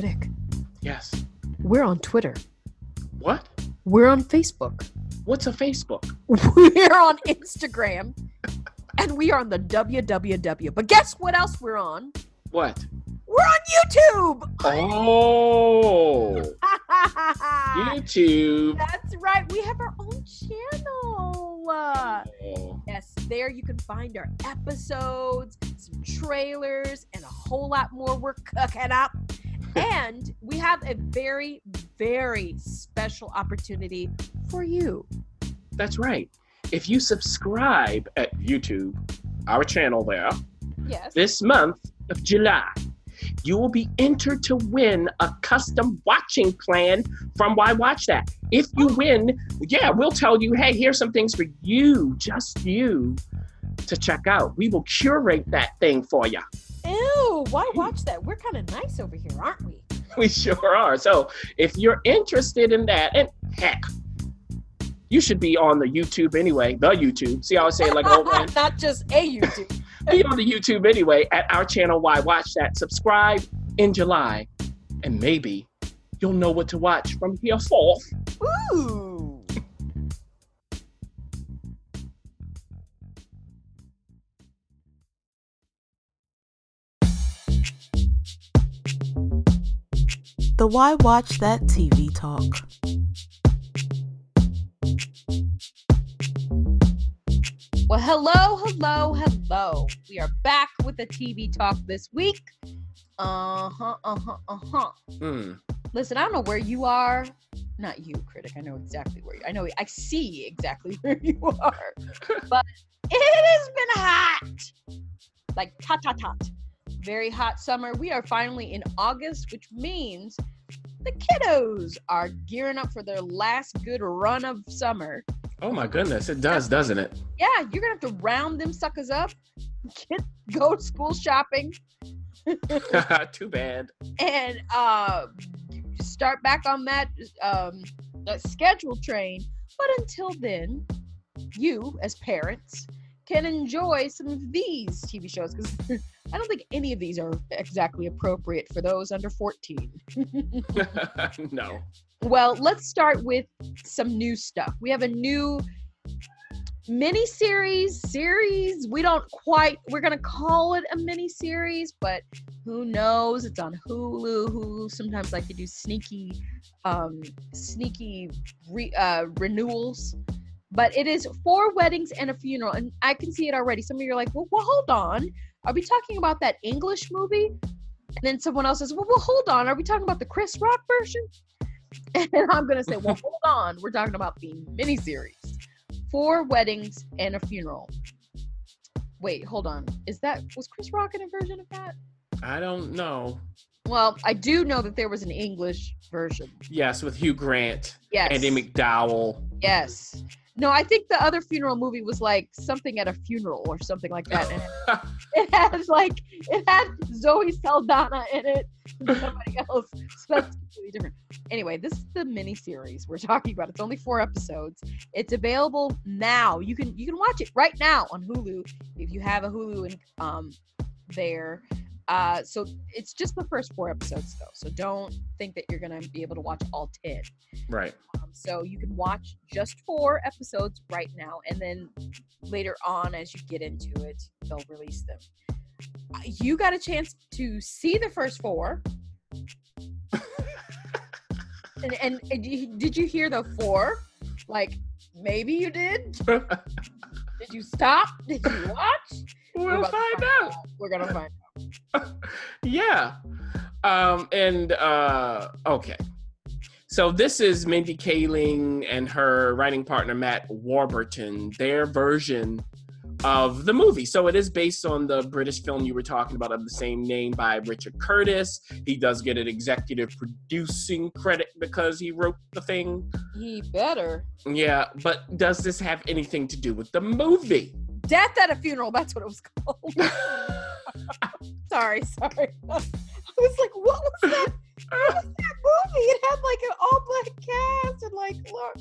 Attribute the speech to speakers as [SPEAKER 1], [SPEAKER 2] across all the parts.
[SPEAKER 1] Critic.
[SPEAKER 2] Yes.
[SPEAKER 1] We're on Twitter.
[SPEAKER 2] What?
[SPEAKER 1] We're on Facebook.
[SPEAKER 2] What's a Facebook?
[SPEAKER 1] We're on Instagram. and we are on the www. But guess what else we're on?
[SPEAKER 2] What?
[SPEAKER 1] We're on YouTube.
[SPEAKER 2] Oh. YouTube.
[SPEAKER 1] That's right. We have our own channel. Oh. Yes, there you can find our episodes, some trailers, and a whole lot more we're cooking up and we have a very, very special opportunity for you.
[SPEAKER 2] That's right. If you subscribe at YouTube, our channel there,
[SPEAKER 1] yes.
[SPEAKER 2] this month of July, you will be entered to win a custom watching plan from Why Watch That. If you oh. win, yeah, we'll tell you, hey, here's some things for you, just you, to check out. We will curate that thing for you.
[SPEAKER 1] Ew, why watch that? We're kind of nice over here, aren't we?
[SPEAKER 2] We sure are. So if you're interested in that, and heck, you should be on the YouTube anyway. The YouTube. See how I say it like old man?
[SPEAKER 1] Not just a YouTube.
[SPEAKER 2] be on the YouTube anyway at our channel. Why watch that? Subscribe in July, and maybe you'll know what to watch from here forth.
[SPEAKER 1] Ooh.
[SPEAKER 3] The Why Watch That TV Talk.
[SPEAKER 1] Well, hello, hello, hello. We are back with the TV talk this week. Uh huh, uh huh, uh huh.
[SPEAKER 2] Mm.
[SPEAKER 1] Listen, I don't know where you are. Not you, critic. I know exactly where you. I know. I see exactly where you are. but it has been hot, like tot tot tot very hot summer. We are finally in August, which means the kiddos are gearing up for their last good run of summer.
[SPEAKER 2] Oh my goodness, it does, doesn't it?
[SPEAKER 1] Yeah, you're gonna have to round them suckers up, get go school shopping.
[SPEAKER 2] Too bad.
[SPEAKER 1] And uh, start back on that um, that schedule train. But until then, you as parents can enjoy some of these TV shows because I don't think any of these are exactly appropriate for those under 14.
[SPEAKER 2] no.
[SPEAKER 1] Well, let's start with some new stuff. We have a new mini series series we don't quite we're gonna call it a mini series but who knows it's on hulu hulu sometimes like to do sneaky um sneaky re, uh renewals but it is four weddings and a funeral and i can see it already some of you are like well, well hold on are we talking about that English movie? And then someone else says, well, well, hold on. Are we talking about the Chris Rock version? And I'm going to say, well, hold on. We're talking about the miniseries Four Weddings and a Funeral. Wait, hold on. Is that, was Chris Rock in a version of that?
[SPEAKER 2] I don't know.
[SPEAKER 1] Well, I do know that there was an English version.
[SPEAKER 2] Yes, with Hugh Grant.
[SPEAKER 1] Yes.
[SPEAKER 2] Andie MacDowell.
[SPEAKER 1] Yes. No, I think the other funeral movie was like something at a funeral or something like that. And it, has like it had Zoe Saldana in it, somebody else. So that's completely different. Anyway, this is the mini series we're talking about. It's only four episodes. It's available now. You can you can watch it right now on Hulu if you have a Hulu and um there. Uh, so it's just the first four episodes though. So don't think that you're gonna be able to watch all ten.
[SPEAKER 2] Right.
[SPEAKER 1] Um, so you can watch just four episodes right now, and then later on, as you get into it, they'll release them. Uh, you got a chance to see the first four. and, and, and did you hear the four? Like maybe you did. did you stop? Did you watch?
[SPEAKER 2] We'll find, out. out.
[SPEAKER 1] We're gonna find out.
[SPEAKER 2] yeah. Um, and uh, okay. So this is Mindy Kaling and her writing partner Matt Warburton, their version of the movie. So it is based on the British film you were talking about of the same name by Richard Curtis. He does get an executive producing credit because he wrote the thing.
[SPEAKER 1] He better.
[SPEAKER 2] Yeah, but does this have anything to do with the movie?
[SPEAKER 1] Death at a funeral. That's what it was called. sorry, sorry. I was like, what was that? What was that movie? It had like an all black cast and like Laura,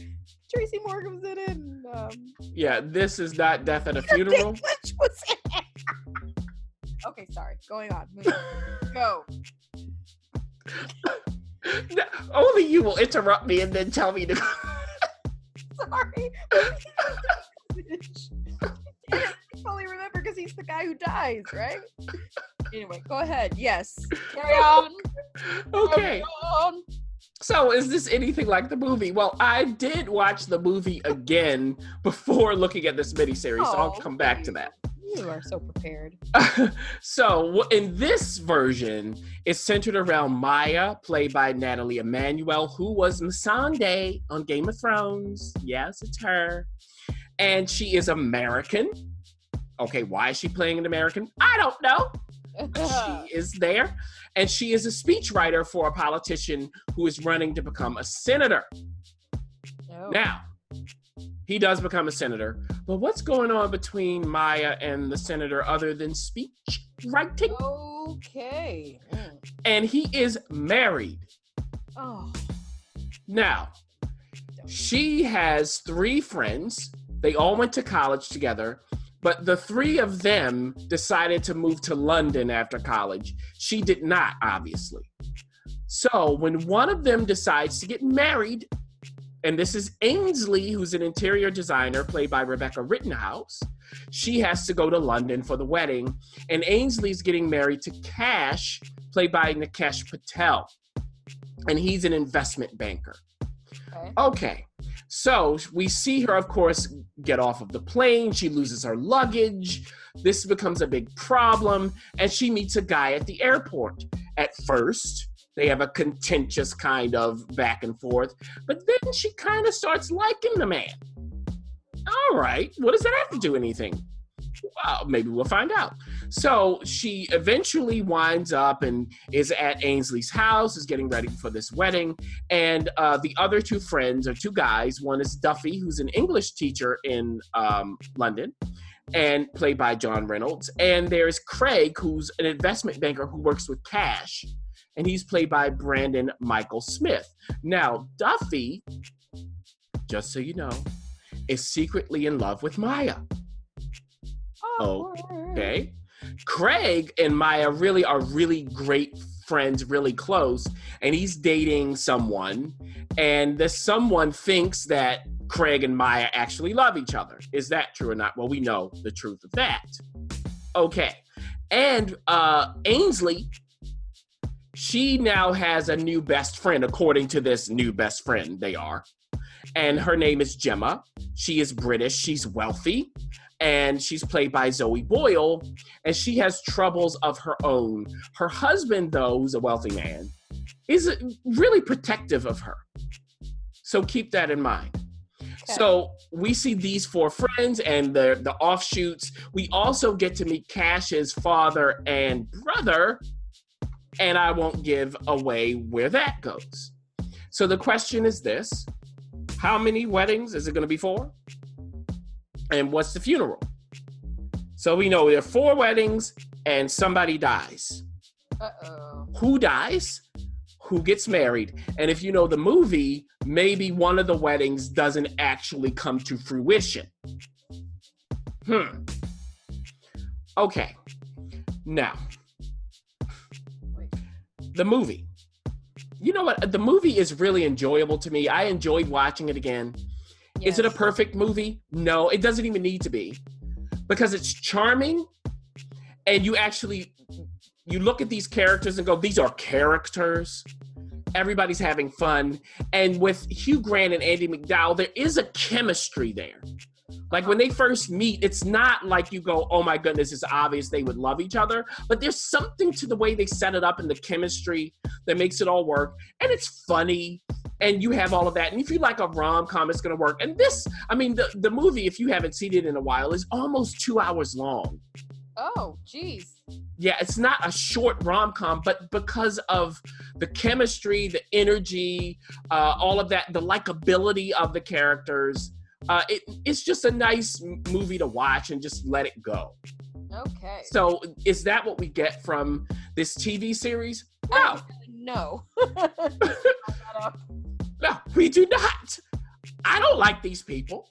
[SPEAKER 1] Tracy Morgan was in it. And, um,
[SPEAKER 2] Yeah, this is not Death at a
[SPEAKER 1] Peter
[SPEAKER 2] Funeral.
[SPEAKER 1] Dinklage was in it. okay, sorry. Going on. Go.
[SPEAKER 2] No, Only you will interrupt me and then tell me to.
[SPEAKER 1] Sorry. I fully remember because he's the guy who dies, right? Anyway, go ahead. Yes. Carry on.
[SPEAKER 2] okay.
[SPEAKER 1] Carry on.
[SPEAKER 2] So, is this anything like the movie? Well, I did watch the movie again before looking at this miniseries, so I'll
[SPEAKER 1] Oh,
[SPEAKER 2] come back to that.
[SPEAKER 1] You are so prepared.
[SPEAKER 2] so, in this version, it's centered around Maya, played by Nathalie Emmanuel, who was Missandei on Game of Thrones. Yes, it's her. And she is American. Okay, why is she playing an American? I don't know. she is there and she is a speechwriter for a politician who is running to become a senator
[SPEAKER 1] No.
[SPEAKER 2] now he does become a senator but what's going on between maya and the senator other than speech writing
[SPEAKER 1] Okay. Mm.
[SPEAKER 2] and he is married
[SPEAKER 1] Oh.
[SPEAKER 2] now she has three friends they all went to college together but the three of them decided to move to London after college. She did not, obviously. So when one of them decides to get married, and this is Ainsley, who's an interior designer played by Rebecca Rittenhouse, she has to go to London for the wedding. And Ainsley's getting married to Kash, played by Nikesh Patel. And he's an investment banker.
[SPEAKER 1] Okay.
[SPEAKER 2] Okay. So we see her, of course, get off of the plane. She loses her luggage. This becomes a big problem. And she meets a guy at the airport. At first, they have a contentious kind of back and forth. But then she kind of starts liking the man. All right. What does that have to do anything? Well, maybe we'll find out. So she eventually winds up and is at Ainsley's house, is getting ready for this wedding. And uh, the other two friends are two guys. One is Duffy, who's an English teacher in um, London, and played by John Reynolds. And there's Craig, who's an investment banker who works with Kash, and he's played by Brandon Mychal Smith. Now, Duffy, just so you know, is secretly in love with Maya.
[SPEAKER 1] Oh.
[SPEAKER 2] Okay. Craig and Maya really are really great friends, really close, and he's dating someone, and this someone thinks that Craig and Maya actually love each other. Is that true or not? Well, we know the truth of that. Okay. And uh Ainsley, she now has a new best friend, according to this new best friend they are. And her name is Gemma. She is British, she's wealthy, and she's played by Zoe Boyle, and she has troubles of her own. Her husband, though, who's a wealthy man, is really protective of her. So keep that in mind. So we see these four friends and the the offshoots. We also get to meet Kash's father and brother, and I won't give away where that goes. So the question is this: How many weddings is it going to be for? And what's the funeral? So we know there are four weddings and somebody dies.
[SPEAKER 1] Uh oh.
[SPEAKER 2] Who dies? Who gets married? And if you know the movie, maybe one of the weddings doesn't actually come to fruition. Hmm. Okay. Now,
[SPEAKER 1] Wait.
[SPEAKER 2] the movie. You know what? The movie is really enjoyable to me. I enjoyed watching it again. Is it a perfect movie? No, it doesn't even need to be. Because it's charming and you actually you look at these characters and go, these are characters. Everybody's having fun. And with Hugh Grant and Andie MacDowell, there is a chemistry there. Like when they first meet, it's not like you go, oh my goodness, it's obvious they would love each other. But there's something to the way they set it up and the chemistry that makes it all work. And it's funny and you have all of that. And if you like a rom com, it's going to work. And this, I mean, the, the movie, if you haven't seen it in a while, is almost two hours long.
[SPEAKER 1] Oh, geez.
[SPEAKER 2] Yeah, it's not a short rom com, but because of the chemistry, the energy, uh, all of that, the likability of the characters, uh, it, it's just a nice movie to watch and just let it go.
[SPEAKER 1] Okay.
[SPEAKER 2] So, is that what we get from this TV series? No,
[SPEAKER 1] No.
[SPEAKER 2] no, we do not. I don't like these people.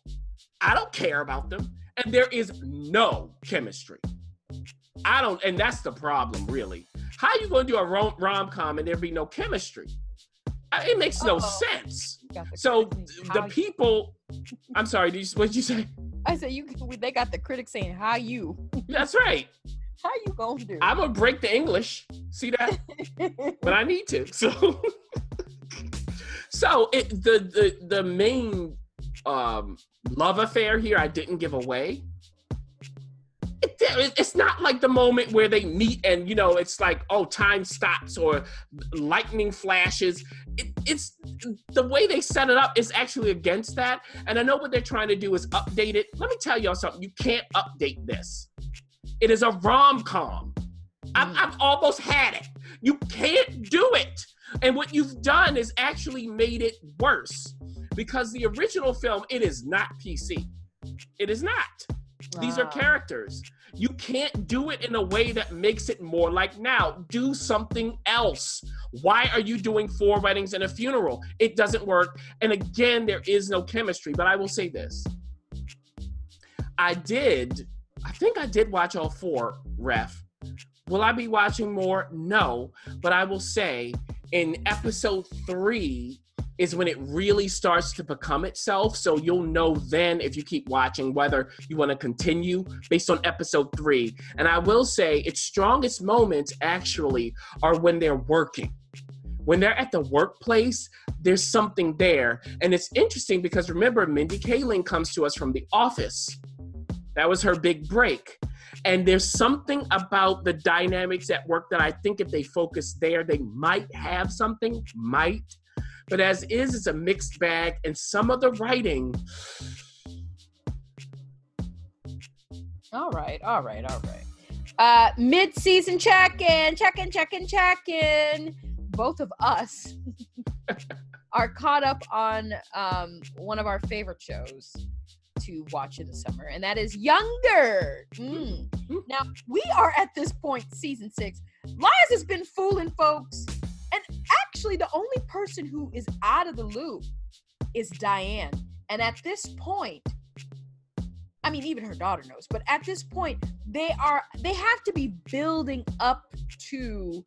[SPEAKER 2] I don't care about them. And there is no chemistry. I don't, and that's the problem, really. How are you going to do a rom com and there be no chemistry? Uh, It makes no
[SPEAKER 1] Uh-oh.
[SPEAKER 2] sense. So the
[SPEAKER 1] "How you-"
[SPEAKER 2] people, I'm sorry, did you, what did you say?
[SPEAKER 1] I said you. They got the critics saying, "How you?
[SPEAKER 2] That's right.
[SPEAKER 1] How you gonna do?"
[SPEAKER 2] I'm gonna break the English. See that? but I need to. So, so it the the the main um love affair here I didn't give away. It, it's not like the moment where they meet and you know it's like oh time stops or lightning flashes. It, it's the way they set it up is actually against that. And I know what they're trying to do is update it. Let me tell y'all something. You can't update this. It is a rom com. I've, I've almost had it. You can't do it. And what you've done is actually made it worse because the original film, it is not PC. It is not. These are characters. You can't do it in a way that makes it more like now. Do something else. Why are you doing four weddings and a funeral? It doesn't work. And again, there is no chemistry. But I will say this I did, I think I did watch all four, ref. Will I be watching more? No. But I will say in episode three, is when it really starts to become itself. So you'll know then if you keep watching whether you want to continue based on episode three. And I will say its strongest moments actually are when they're working. When they're at the workplace, there's something there. And it's interesting because remember, Mindy Kaling comes to us from The Office. That was her big break. And there's something about the dynamics at work that I think if they focus there, they might have something, might. But as is, it's a mixed bag, and some of the writing,
[SPEAKER 1] All right, all right, all right. Uh, mid-season check-in, check-in, check-in, check-in. Both of us are caught up on um, one of our favorite shows to watch in the summer, and that is Younger. Mm. Now we are at this point, season six. Liza has been fooling folks, and actually, the only person who is out of the loop is Diane. And at this point, I mean, even her daughter knows, but at this point, they are they have to be building up to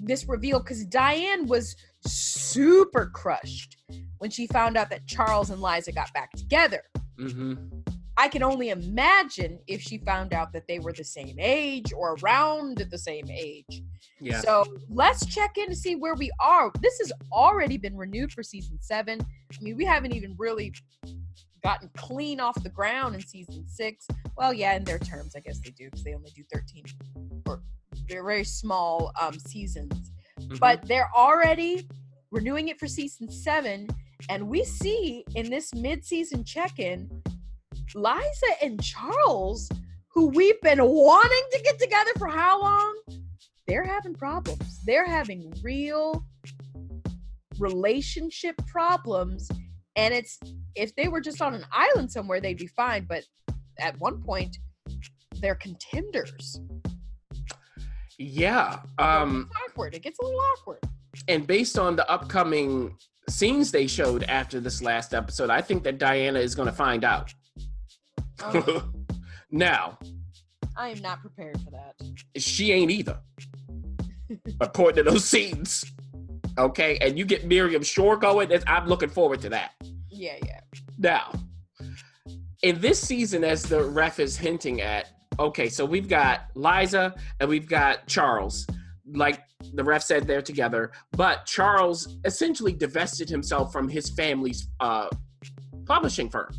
[SPEAKER 1] this reveal because Diane was super crushed when she found out that Charles and Liza got back together.
[SPEAKER 2] Mhm,
[SPEAKER 1] I can only imagine if she found out that they were the same age or around the same age.
[SPEAKER 2] yeah,
[SPEAKER 1] So let's check in to see where we are. This has already been renewed for season seven. I mean, we haven't even really gotten clean off the ground in season six. Well, yeah, in their terms, I guess they do because they only do 13 or they're very small um, seasons.
[SPEAKER 2] mhm.
[SPEAKER 1] But they're already renewing it for season seven. And we see in this mid season check in, Liza and Charles, who we've been wanting to get together for how long? They're having problems. They're having real relationship problems. And it's if they were just on an island somewhere, they'd be fine. But at one point, they're contenders.
[SPEAKER 2] yeah. Um,
[SPEAKER 1] it's awkward. It gets a little awkward.
[SPEAKER 2] and based on the upcoming scenes they showed after this last episode, I think that Diana is going to find out.
[SPEAKER 1] Oh,
[SPEAKER 2] now,
[SPEAKER 1] I am not prepared for that.
[SPEAKER 2] she ain't either, according to those scenes. Okay, and you get Miriam Shor going. I'm looking forward to that.
[SPEAKER 1] Yeah, yeah.
[SPEAKER 2] Now, in this season, as the ref is hinting at, okay, so we've got Liza and we've got Charles. Like the ref said, they're together, but Charles essentially divested himself from his family's uh, publishing firm.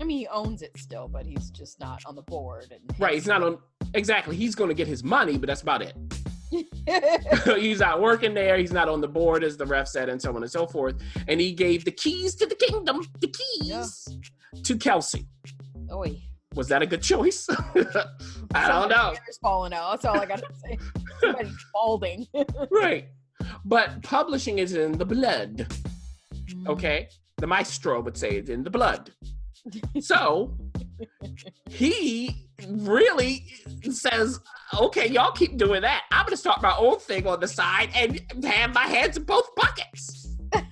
[SPEAKER 1] I mean, he owns it still, but he's just not on the board. And
[SPEAKER 2] Right, he's not on exactly. He's going to get his money, but that's about it. he's not working there. He's not on the board, as the ref said, and so on and so forth. And he gave the keys to the kingdom, the keys,
[SPEAKER 1] Yeah.
[SPEAKER 2] to Kelsey.
[SPEAKER 1] Oh, Oy.
[SPEAKER 2] Was that a good choice? I don't know.
[SPEAKER 1] Hair's falling out. That's all I gotta say. Somebody's balding.
[SPEAKER 2] Right. But publishing is in the blood.
[SPEAKER 1] Mm.
[SPEAKER 2] Okay. The maestro would say it's in the blood. So he really says, okay, y'all keep doing that. I'm going to start my own thing on the side and have my hands in both pockets.
[SPEAKER 1] and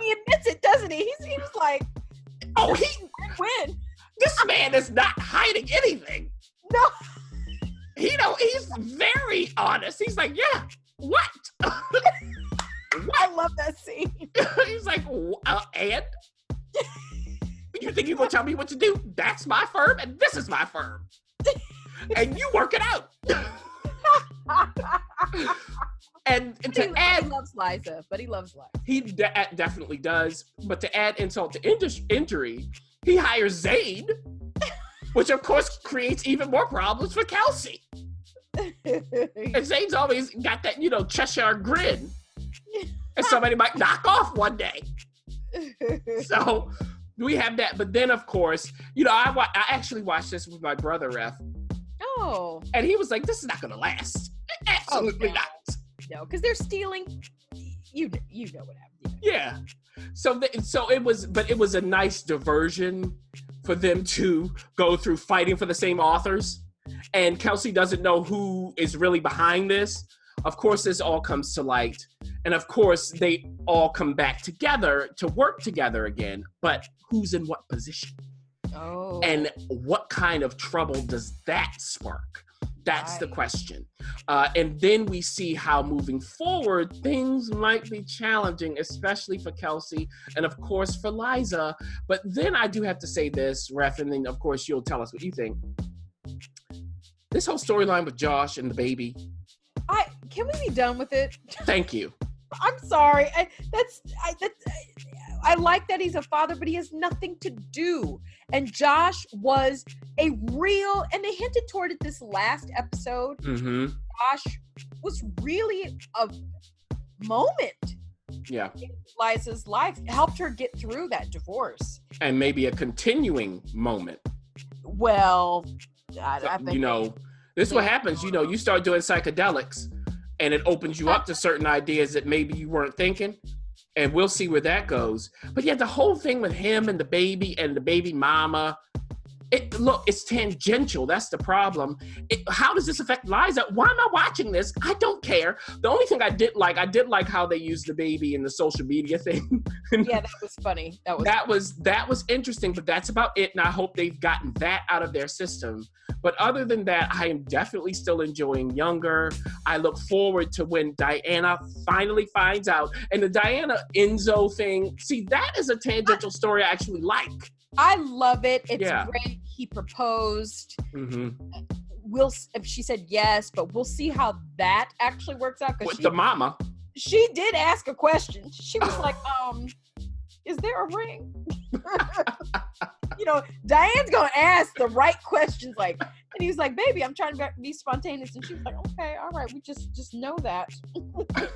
[SPEAKER 1] he admits it, doesn't he? He seems like,
[SPEAKER 2] Oh, he,
[SPEAKER 1] win.
[SPEAKER 2] this man is not hiding anything.
[SPEAKER 1] No.
[SPEAKER 2] He know he's very honest. He's like, yeah, what?
[SPEAKER 1] I love that scene.
[SPEAKER 2] he's like, uh, and you think you're gonna tell me what to do? That's my firm, and this is my firm, and you work it out. And
[SPEAKER 1] he,
[SPEAKER 2] to
[SPEAKER 1] he
[SPEAKER 2] add,
[SPEAKER 1] loves Liza, but he loves Liza.
[SPEAKER 2] he de- definitely does. But to add insult to indus- injury, he hires Zane, which of course creates even more problems for Kelsey. And Zane's always got that, you know, Cheshire grin, and somebody might knock off one day. so we have that. But then, of course, you know, I wa- I actually watched this with my brother, Ref,
[SPEAKER 1] oh
[SPEAKER 2] and he was like, "This is not going to last. Oh, Absolutely
[SPEAKER 1] no.
[SPEAKER 2] not."
[SPEAKER 1] No, because they're stealing. You you know what happened.
[SPEAKER 2] Yeah. So th- so it was, but it was a nice diversion for them to go through fighting for the same authors. And Kelsey doesn't know who is really behind this. Of course, this all comes to light. And of course, they all come back together to work together again. But who's in what position?
[SPEAKER 1] Oh,
[SPEAKER 2] And what kind of trouble does that spark? That's the question. Uh, and then we see how moving forward, things might be challenging, especially for Kelsey and, of course, for Liza. But then I do have to say this, Ref, and then, of course, you'll tell us what you think. This whole storyline with Josh and the baby,
[SPEAKER 1] I can we be done with it?
[SPEAKER 2] thank you.
[SPEAKER 1] I'm sorry. I, that's I, that's I, I like that he's a father, but he has nothing to do. And Josh was a real, and they hinted toward it this last episode.
[SPEAKER 2] Mm-hmm.
[SPEAKER 1] Josh was really a moment
[SPEAKER 2] Yeah.
[SPEAKER 1] in Liza's life, helped her get through that divorce.
[SPEAKER 2] And maybe a continuing moment.
[SPEAKER 1] Well, I, I think
[SPEAKER 2] you know, this is what happens. You know, you start doing psychedelics, and it opens you up to certain ideas that maybe you weren't thinking. And we'll see where that goes. But yeah, the whole thing with him and the baby and the baby mama, it look, it's tangential. That's the problem. It, how does this affect Liza? Why am I watching this? I don't care. The only thing I did like, I did like how they used the baby in the social media thing.
[SPEAKER 1] yeah, that was funny. That was
[SPEAKER 2] that was that was interesting but that's about it and i hope they've gotten that out of their system but other than that i am definitely still enjoying younger i look forward to when diana finally finds out and the diana enzo thing see that is a tangential story i actually like
[SPEAKER 1] I love it. It's
[SPEAKER 2] Yeah.
[SPEAKER 1] great. He proposed.
[SPEAKER 2] hmm
[SPEAKER 1] We'll if she said yes, but we'll see how that actually works out.
[SPEAKER 2] With
[SPEAKER 1] she,
[SPEAKER 2] the mama
[SPEAKER 1] she did ask a question. She was like, um, is there a ring? you know, Diane's gonna ask the right questions, like, and he was like, baby, I'm trying to be spontaneous. And she was like, okay, all right, we just just know that.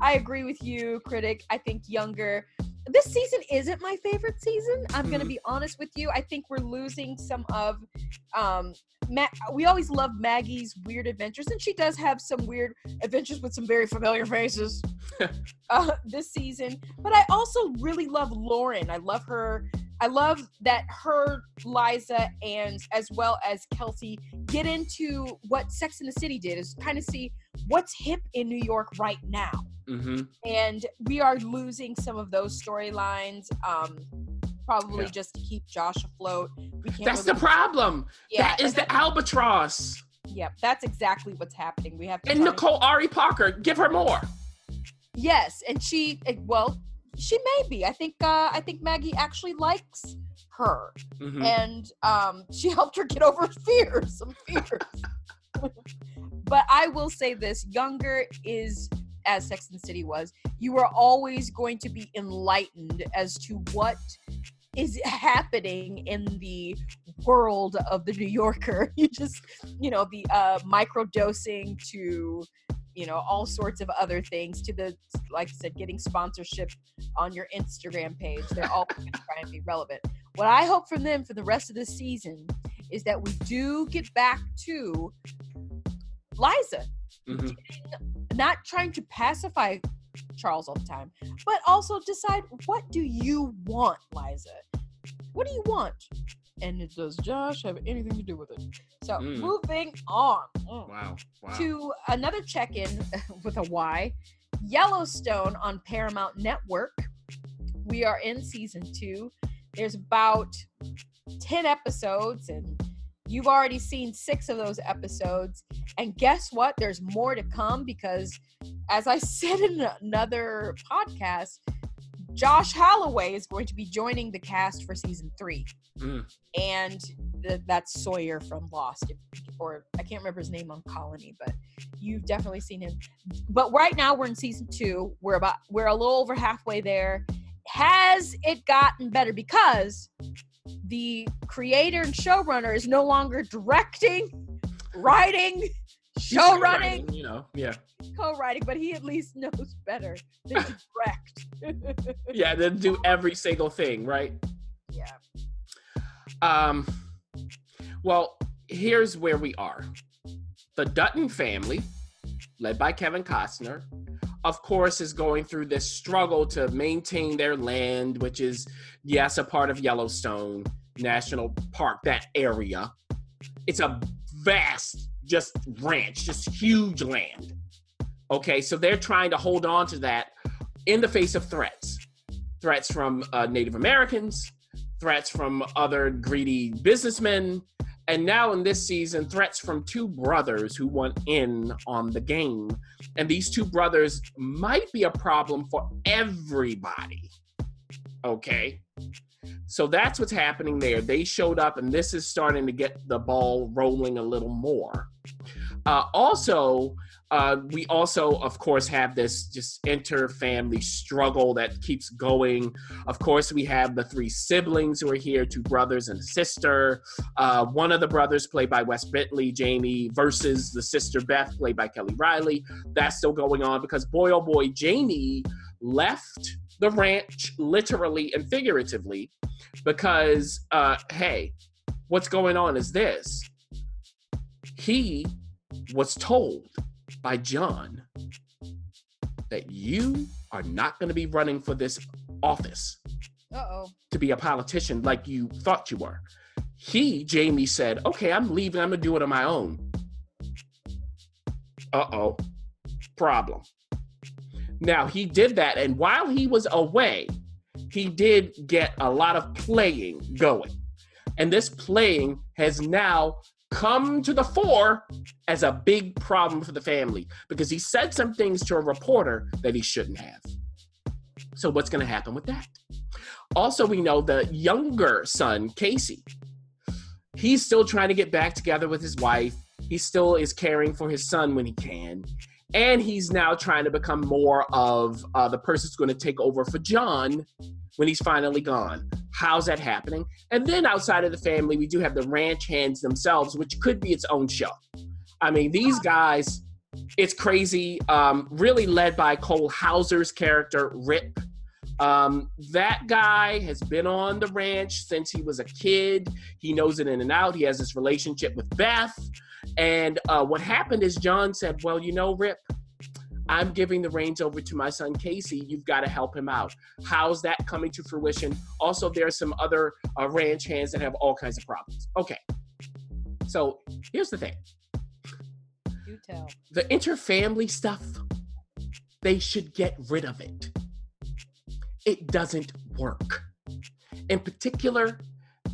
[SPEAKER 1] I agree with you, critic. I think younger. This season isn't my favorite season. I'm gonna
[SPEAKER 2] Mhm.
[SPEAKER 1] be honest with you. I think we're losing some of um Ma- we always love Maggie's weird adventures, and she does have some weird adventures with some very familiar faces uh, this season. But I also really love Lauren. I love her. I love that her, Liza, and as well as Kelsey get into what Sex in the City did is kind of see what's hip in New York right now.
[SPEAKER 2] Hmm
[SPEAKER 1] And we are losing some of those storylines. Um, probably
[SPEAKER 2] Yeah.
[SPEAKER 1] just to keep Josh afloat. We can't
[SPEAKER 2] that's the problem
[SPEAKER 1] Yeah,
[SPEAKER 2] that is the albatross
[SPEAKER 1] Yep, that's exactly what's happening. We have to
[SPEAKER 2] and nicole ari parker give her more
[SPEAKER 1] Yes, and she well, she may be. I think uh I think Maggie actually likes her.
[SPEAKER 2] Mhm.
[SPEAKER 1] And um she helped her get over fears, some fears. but I will say this, younger is as Sex and the City was, you are always going to be enlightened as to what is happening in the world of the New Yorker. You just, you know, the uh, micro dosing to, you know, all sorts of other things to the, like I said, getting sponsorship on your Instagram page. They're all trying to be relevant. What I hope from them for the rest of the season is that we do get back to Liza,
[SPEAKER 2] Mhm.
[SPEAKER 1] Not trying to pacify Charles all the time, but also decide what do you want, Liza? What do you want? And does Josh have anything to do with it? So
[SPEAKER 2] Mm.
[SPEAKER 1] moving on mm,
[SPEAKER 2] Wow. Wow.
[SPEAKER 1] to another check-in with a Y, Yellowstone on Paramount Network. We are in season two. There's about 10 episodes, and you've already seen six of those episodes. And guess what? There's more to come because, as I said in another podcast, Josh Holloway is going to be joining the cast for season three.
[SPEAKER 2] Mm.
[SPEAKER 1] And th- that's Sawyer from Lost, or I can't remember his name on Colony, but you've definitely seen him. But right now we're in season two. We're about we're a little over halfway there. Has it gotten better? Because the creator and showrunner is no longer directing, writing, show running,
[SPEAKER 2] You know. Yeah.
[SPEAKER 1] co-writing, but he at least knows better than to direct.
[SPEAKER 2] Yeah. They do every single thing, right?
[SPEAKER 1] yeah.
[SPEAKER 2] Um, well, here's where we are. The Dutton family, led by Kevin Costner, of course, is going through this struggle to maintain their land, which is, yes, a part of Yellowstone National Park, that area. It's a vast, just ranch, just huge land. Okay, so they're trying to hold on to that in the face of threats threats from uh, Native Americans, threats from other greedy businessmen, and now in this season, threats from two brothers who want in on the game. And these two brothers might be a problem for everybody. Okay. So that's what's happening there. They showed up, and this is starting to get the ball rolling a little more. Uh, also, uh, we also, of course, have this just inter-family struggle that keeps going. Of course, we have the three siblings who are here, two brothers and a sister. Uh, one of the brothers, played by Wes Bentley, Jamie, versus the sister Beth, played by Kelly Reilly. That's still going on because boy, oh boy, Jamie left the ranch literally and figuratively because, uh, hey, what's going on is this. He was told by John that you are not going to be running for this office
[SPEAKER 1] Uh oh.
[SPEAKER 2] to be a politician like you thought you were. He, Jamie, said, Okay, I'm leaving. I'm going to do it on my own. Uh oh. Problem. Now, he did that. And while he was away, he did get a lot of playing going. And this playing has now come to the fore as a big problem for the family because he said some things to a reporter that he shouldn't have. So, what's going to happen with that? Also, we know the younger son, Kayce, he's still trying to get back together with his wife. He still is caring for his son when he can. And he's now trying to become more of uh, the person who's going to take over for John when he's finally gone. How's that happening? And then outside of the family, we do have the ranch hands themselves, which could be its own show. I mean, these guys, it's crazy. Um, really led by Cole Hauser's character, Rip. Um, that guy has been on the ranch since he was a kid. He knows it in and out. He has this relationship with Beth. And uh, what happened is John said, Well, you know, Rip, I'm giving the reins over to my son Kayce. You've got to help him out. How's that coming to fruition? Also, there are some other uh, ranch hands that have all kinds of problems. Okay. So here's the thing
[SPEAKER 1] Do tell.
[SPEAKER 2] the interfamily stuff, they should get rid of it. It doesn't work. In particular,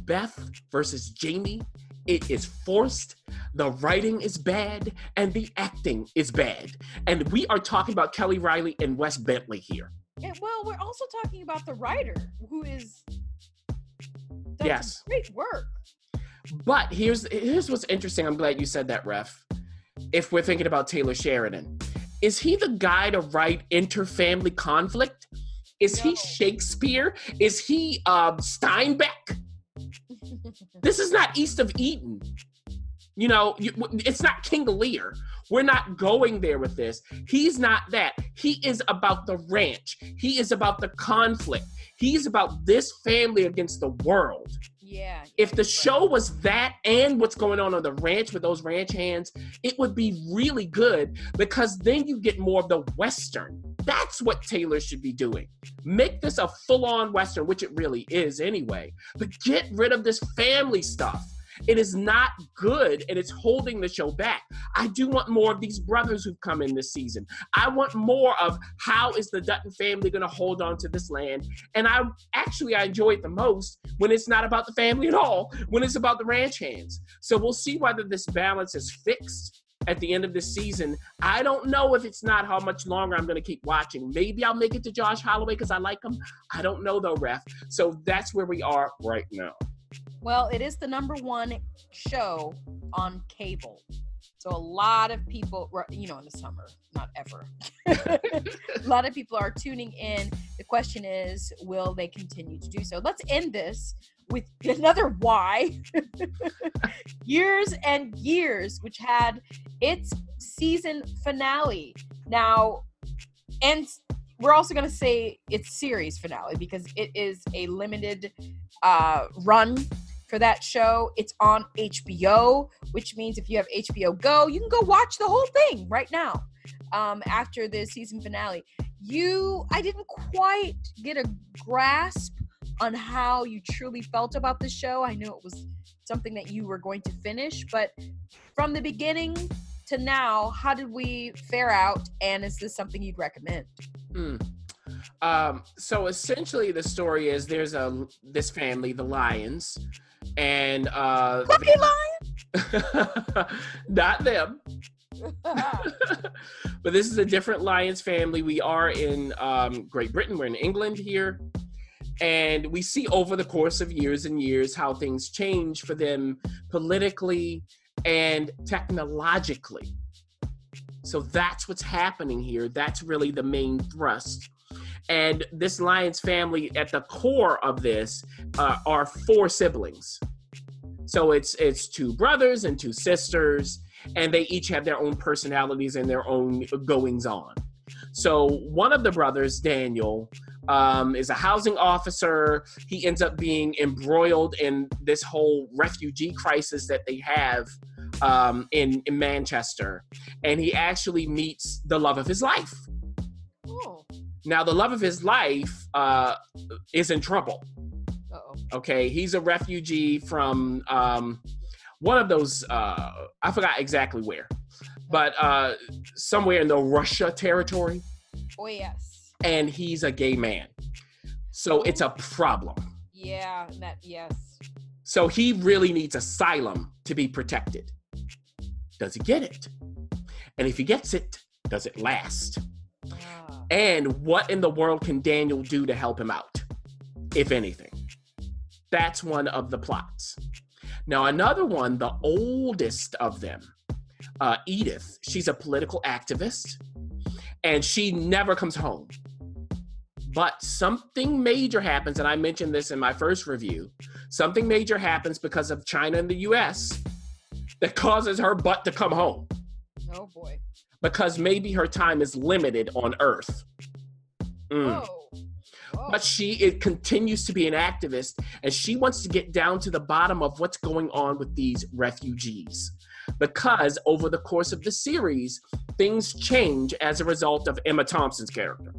[SPEAKER 2] Beth versus Jamie, it is forced, the writing is bad, and the acting is bad. And we are talking about Kelly Reilly and Wes Bentley here.
[SPEAKER 1] Yeah, well, we're also talking about the writer who is done
[SPEAKER 2] Yes.
[SPEAKER 1] great work.
[SPEAKER 2] But here's here's what's interesting. I'm glad you said that, Ref. If we're thinking about Taylor Sheridan, is he the guy to write interfamily conflict? Is he Shakespeare? Is he um, Steinbeck? This is not East of Eden. You know, you, it's not King Lear. We're not going there with this. He's not that. He is about the ranch. He is about the conflict. He's about this family against the world.
[SPEAKER 1] Yeah.
[SPEAKER 2] If the show was that and what's going on on the ranch with those ranch hands, it would be really good because then you get more of the Western. That's what Taylor should be doing. Make this a full on Western, which it really is anyway, but get rid of this family stuff. It is not good and it's holding the show back. I do want more of these brothers who've come in this season. I want more of how is the Dutton family going to hold on to this land. And I actually I enjoy it the most when it's not about the family at all, when it's about the ranch hands. So we'll see whether this balance is fixed at the end of this season. I don't know if it's not how much longer I'm going to keep watching. Maybe I'll make it to Josh Holloway because I like him. I don't know though, ref. So that's where we are right now.
[SPEAKER 1] Well, it is the number one show on cable. So a lot of people, you know, in the summer, not ever. a lot of people are tuning in. The question is, will they continue to do so? Let's end this with another why. years and years, which had its season finale. Now, and we're also going to say it's series finale because it is a limited uh, run for that show. It's on HBO, which means if you have HBO Go, you can go watch the whole thing right now um, after the season finale. You, I didn't quite get a grasp on how you truly felt about the show. I knew it was something that you were going to finish, but from the beginning to now, how did we fare out? And is this something you'd recommend?
[SPEAKER 2] Mm. Um, so essentially, the story is there's a this family, the Lyons, and uh,
[SPEAKER 1] Lucky Lion,
[SPEAKER 2] not them. but this is a different Lyons family. We are in um, Great Britain. We're in England here. And we see over the course of years and years how things change for them politically and technologically. So that's what's happening here. That's really the main thrust. And this Lyons family, at the core of this, uh, are four siblings. So it's it's two brothers and two sisters, and they each have their own personalities and their own goings on. So one of the brothers, Daniel, um, is a housing officer. He ends up being embroiled in this whole refugee crisis that they have um, in, in Manchester. And he actually meets the love of his life.
[SPEAKER 1] Oh.
[SPEAKER 2] Now, the love of his life uh, is in trouble.
[SPEAKER 1] Uh-oh.
[SPEAKER 2] Okay, he's a refugee from um, one of those, uh, I forgot exactly where, but uh, somewhere in the Russia territory.
[SPEAKER 1] Oh, yes
[SPEAKER 2] and he's a gay man. So it's a problem.
[SPEAKER 1] Yeah, that yes.
[SPEAKER 2] So he really needs asylum to be protected. Does he get it? And if he gets it, does it last? Ah. And what in the world can Daniel do to help him out, if anything? That's one of the plots. Now, another one, the oldest of them, uh, Edith, she's a political activist and she never comes home. But something major happens, and I mentioned this in my first review. Something major happens because of China and the US that causes her butt to come home.
[SPEAKER 1] Oh boy.
[SPEAKER 2] Because maybe her time is limited on Earth.
[SPEAKER 1] Mm. Whoa.
[SPEAKER 2] Whoa. But she it continues to be an activist and she wants to get down to the bottom of what's going on with these refugees. Because over the course of the series, things change as a result of Emma Thompson's character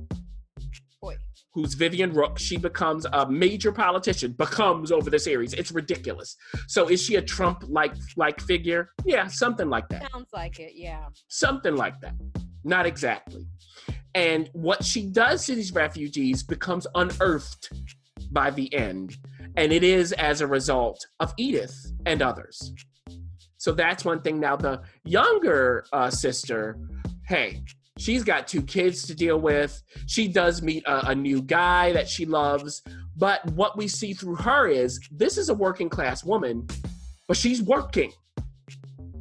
[SPEAKER 2] who's Vivienne Rook, she becomes a major politician, becomes over the series. It's ridiculous. So is she a Trump like like figure? Yeah, something like that.
[SPEAKER 1] Sounds like it, yeah.
[SPEAKER 2] Something like that. Not exactly. And what she does to these refugees becomes unearthed by the end. And it is as a result of Edith and others. So that's one thing. Now, the younger uh, sister, hey, She's got two kids to deal with. She does meet a, a, new guy that she loves. But what we see through her is this is a working class woman, but she's working.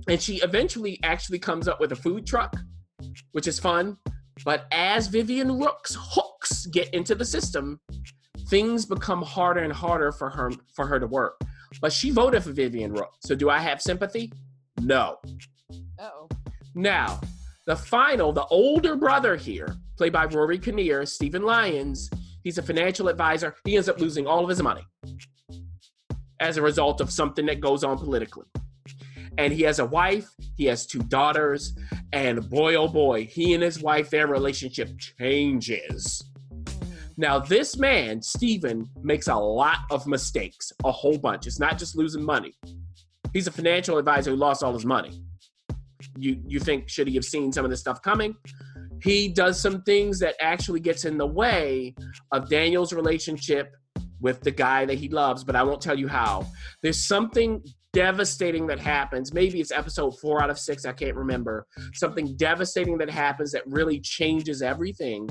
[SPEAKER 2] And she eventually actually comes up with a food truck, which is fun. But as Vivienne Rook's hooks get into the system, things become harder and harder for her for her to work. but she voted for Vivian Rook. So do I have sympathy? No.
[SPEAKER 1] Oh.
[SPEAKER 2] Now, the final, the older brother here, played by Rory Kinnear, Stephen Lyons, he's a financial advisor. He ends up losing all of his money as a result of something that goes on politically. And he has a wife, he has two daughters, and boy, oh boy, he and his wife, their relationship changes. Now, this man, Stephen, makes a lot of mistakes, a whole bunch. It's not just losing money. He's a financial advisor who lost all his money. You you think should he have seen some of this stuff coming? He does some things that actually gets in the way of Daniel's relationship with the guy that he loves, but I won't tell you how. There's something devastating that happens. Maybe it's episode four out of six, I can't remember. Something devastating that happens that really changes everything.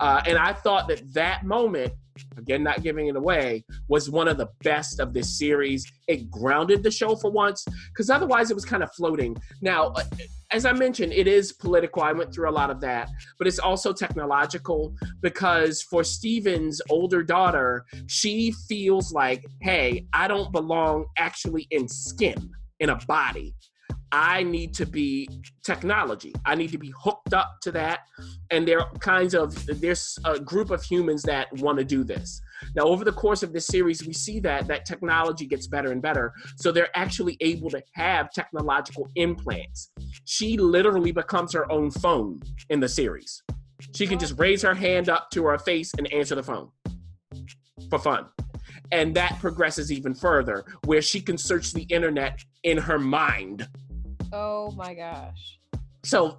[SPEAKER 2] Uh, and I thought that that moment, again, not giving it away, was one of the best of this series. It grounded the show for once, because otherwise it was kind of floating. Now, uh, as I mentioned, it is political. I went through a lot of that, but it's also technological because for Stephen's older daughter, she feels like, hey, I don't belong actually in skin, in a body. I need to be technology. I need to be hooked up to that. And there are kinds of, there's a group of humans that want to do this. Now, over the course of this series, we see that that technology gets better and better. So they're actually able to have technological implants. She literally becomes her own phone in the series. She can just raise her hand up to her face and answer the phone for fun. And that progresses even further, where she can search the internet in her mind
[SPEAKER 1] Oh my gosh.
[SPEAKER 2] So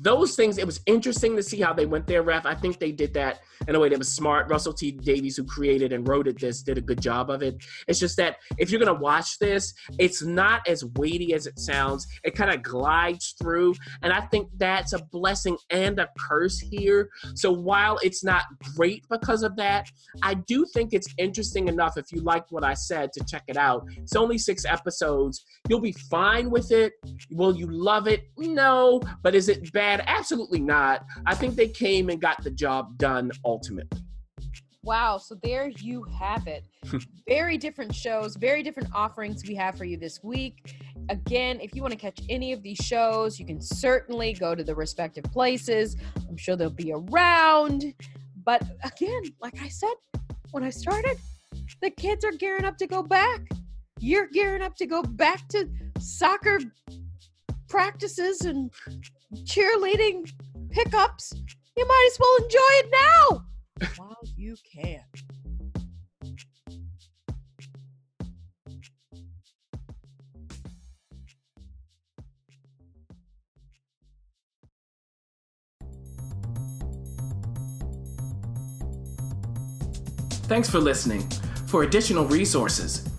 [SPEAKER 2] those things, it was interesting to see how they went there, ref. I think they did that in a way that was smart. Russell T Davies, who created and wrote it, this did a good job of it. It's just that if you're gonna watch this, it's not as weighty as it sounds. It kind of glides through, and I think that's a blessing and a curse here. So while it's not great because of that, I do think it's interesting enough. If you liked what I said, to check it out. It's only six episodes. You'll be fine with it. Will you love it? No. But is it bad? Absolutely not. I think they came and got the job done ultimately.
[SPEAKER 1] Wow, so there you have it. very different shows, very different offerings we have for you this week. Again, if you want to catch any of these shows, you can certainly go to the respective places. I'm sure they'll be around. But again, like I said when I started, the kids are gearing up to go back. You're gearing up to go back to soccer practices and cheerleading pickups. You might as well enjoy it now while you can.
[SPEAKER 2] Thanks for listening. For additional resources,